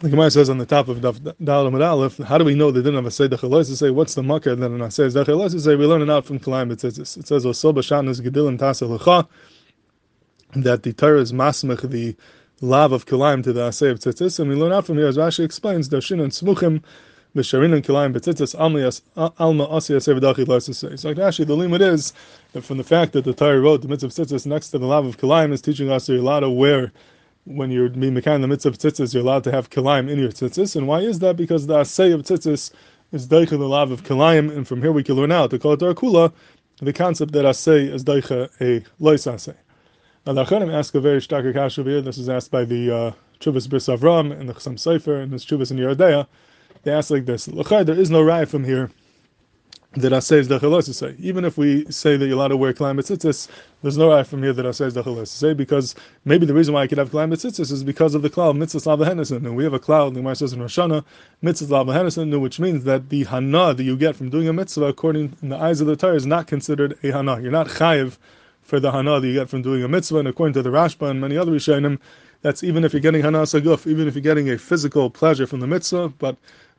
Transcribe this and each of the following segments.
The Gemara says on the top of Dal Aleph, how do we know they didn't have a Seydach Elois to say, what's the makar that an Asay Elois to say, we learn it out from Betzitzis. It says, Oso Bashan is Gedilim Tasa Lecha, that the Torah is masmech the lav of Kalayim to the Asay of Tzitzis, and we learn out from here, as Rashi explains, Darshin and Smuchim, B'sharin and Kalayim Betzitzis, Alma Asi Asay V'dachi say. So like actually the limit is, that from the fact that the Torah wrote the mitzvah of Tzitzis next to the lav of Kalayim is teaching us you're allowed to wear when you're being in the midst of tzitzis, you're allowed to have kilayim in your tzitzis. And why is that? Because the asay of tzitzis is daicha the lav of kilayim, and from here we can learn out to call it kula, the concept that asay is daicha a lois asay. Now the Achronim ask a very stark kasha here. This is asked by the uh, Chuvas Bris Avram and the Chassam Sofer and the Chuvas in Yerodea. They ask like this: L'chai, there is no right from here that I say is the to say. Even if we say that you're allowed to wear tzitzis, there's no right from here that I say is the to say because maybe the reason why I could have climate tzitzis is because of the cloud mitzvah lav lehenos nitnu, and we have a cloud. The Gemara says in lav lehenos nitnu, which means that the hana that you get from doing a mitzvah, according in the eyes of the Torah, is not considered a hana. You're not chayiv for the hana that you get from doing a mitzvah, and according to the Rashba and many other Rishonim, that's even if you're getting hana saguf, even if you're getting a physical pleasure from the mitzvah, but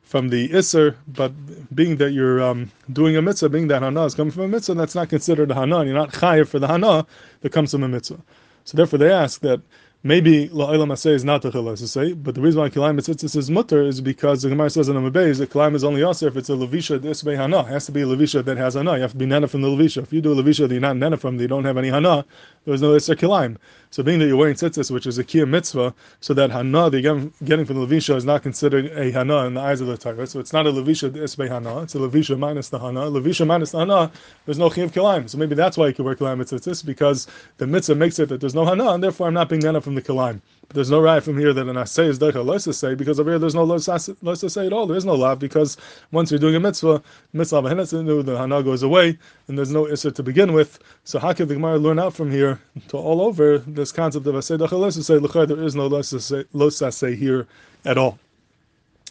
from the Isser, but being that you're um, doing a mitzvah, being that Hana is coming from a mitzvah, that's not considered a Hana, you're not chayiv for the Hana that comes from a mitzvah. So therefore they ask that maybe La'ilam Asay is not a Chilas say, but the reason why Kilayim Mitzitzis is mutter is because the Gemara says in the Mabez that Kilayim is only Yasser if it's a Levisha Disbei Hana. It has to be a Levisha that has Hana. You have to be Nana from the Levisha. If you do a Levisha that you're not Nana from, that you don't have any Hana, there's no Isser Kilayim. So being that you're wearing tzitzis, which is a kiyah mitzvah, so that hana that you're getting from the levisha is not considered a hana in the eyes of the Torah. So it's not a levisha isbei hana, it's a levisha minus the hana. Levisha minus the hana, there's no chiyuv kilaim. So maybe that's why you can wear kilaim tzitzis, because the mitzvah makes it that there's no hana, and therefore I'm not being nana from the kilaim. But there's no right from here that an asay is deicha say, because over here there's no lois say at all. There is no lav, because once you're doing a mitzvah, mitzvah the hana goes away, and there's no isser to begin with. So how can the Gemara learn out from here to all over this concept of to say there is no losase here at all.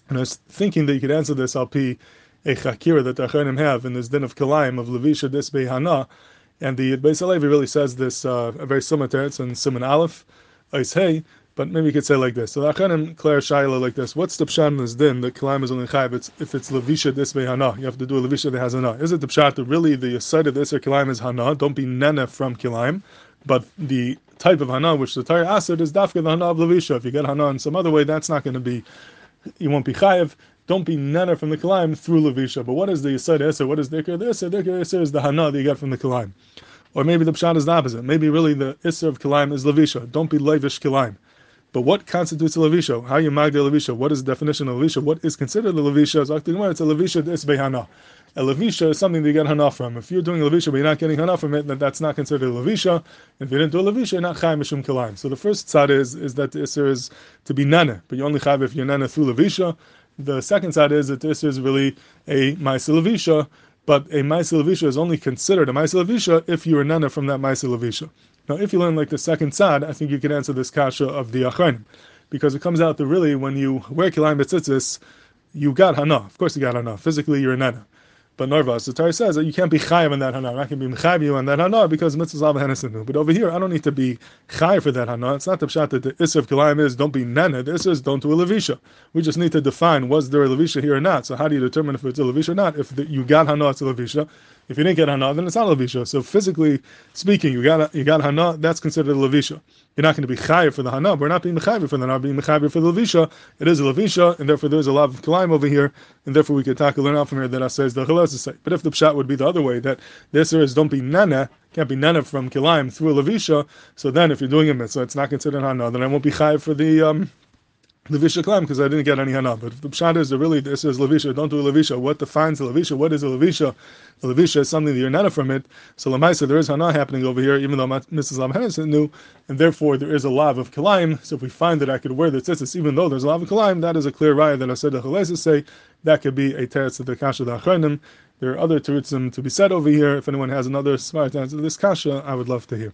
And I was thinking that you could answer this al pi a chakira that the Achronim have in this din of Kalaim of Levisha this Hana, and the Beis HaLevi says this uh, very similar to it in Siman Aleph, Eis Hey, but maybe you could say like this. So the Achronim Claire Shaila like this. What's the pshat in this din that Kalaim is only chayv? It's if it's Levisha this Hana, you have to do a Levisha that has Hana. Is it the pshat that really the side of this or Kalaim is Hana? Don't be Nene from Kalaim, but the type of hana which the Torah asked is dafka the hana of levisha. If you get hana in some other way, that's not going to be, you won't be chayiv. Don't be nana from the kalaim through levisha. But what is the yisod eser? What is the ikar eser? The ikar is the hana that you get from the kalaim. Or maybe the pshat is the opposite. Maybe really the iser of kalaim is levisha. Don't be levish kalaim. But what constitutes a levisha? How you mag the levisha? What is the definition of levisha? What is considered a levisha? It's a levisha isbehana a levisha is something that you get hana from. If you're doing levisha but you're not getting hana from it, then that's not considered a levisha. If you didn't do a levisha, you're not chayim mishum kalaim. So the first side is is that the isser is to be nana, but you only chayim if you're nana through levisha. The second side is that the isser is really a ma'aseh levisha, but a ma'aseh levisha is only considered a ma'aseh levisha if you are nana from that ma'aseh levisha. Now, if you learn like the second side, I think you can answer this kasha of the achranim, because it comes out that really when you wear kilayim betzitzis, you got hana. Of course, you got hana. Physically, you're a nana. But Narvas, the Torah says that you can't be chayav on that hana. I can be chayav you on that hana because mitzvahs av hennesinu. But over here, I don't need to be chayav for that hana. It's not the pshat that the isser of kilayim is don't be nana. The isser is don't do a levisha. We just need to define was there a levisha here or not. So how do you determine if it's a levisha or not? If the, you got hana, it's a levisha. If you didn't get hana, then it's not a levisha. So physically speaking, you got you got hana, that's considered a levisha. You're not going to be chayiv for the hana. We're not being chayiv for the hana, being chayiv for the levisha. It is a levisha, and therefore there's a lot of kalim over here, and therefore we can tackle learn out from here that I says the chalas. But if the pshat would be the other way, that this is don't be nana, can't be nana from kilaim through a levisha. So then, if you're doing a mitzvah, it's not considered hana. Then I won't be chayiv for the um, Levisha Klam because I didn't get any Hana. But the Pshat is really this is Levisha, don't do Levisha. What defines Levisha? What is a Levisha? A Levisha is something that you're not from it. So Lamaisa, there is Hana happening over here, even though Mrs. Lam knew, and therefore there is a lav of Kalaim. So if we find that I could wear the tzitzis, even though there's a lav of Kalaim, that is a clear raya that I said the Chalesis say that could be a teretz of the Kasha the Achronim. There are other teretzim to be said over here. If anyone has another smart answer to this Kasha, I would love to hear.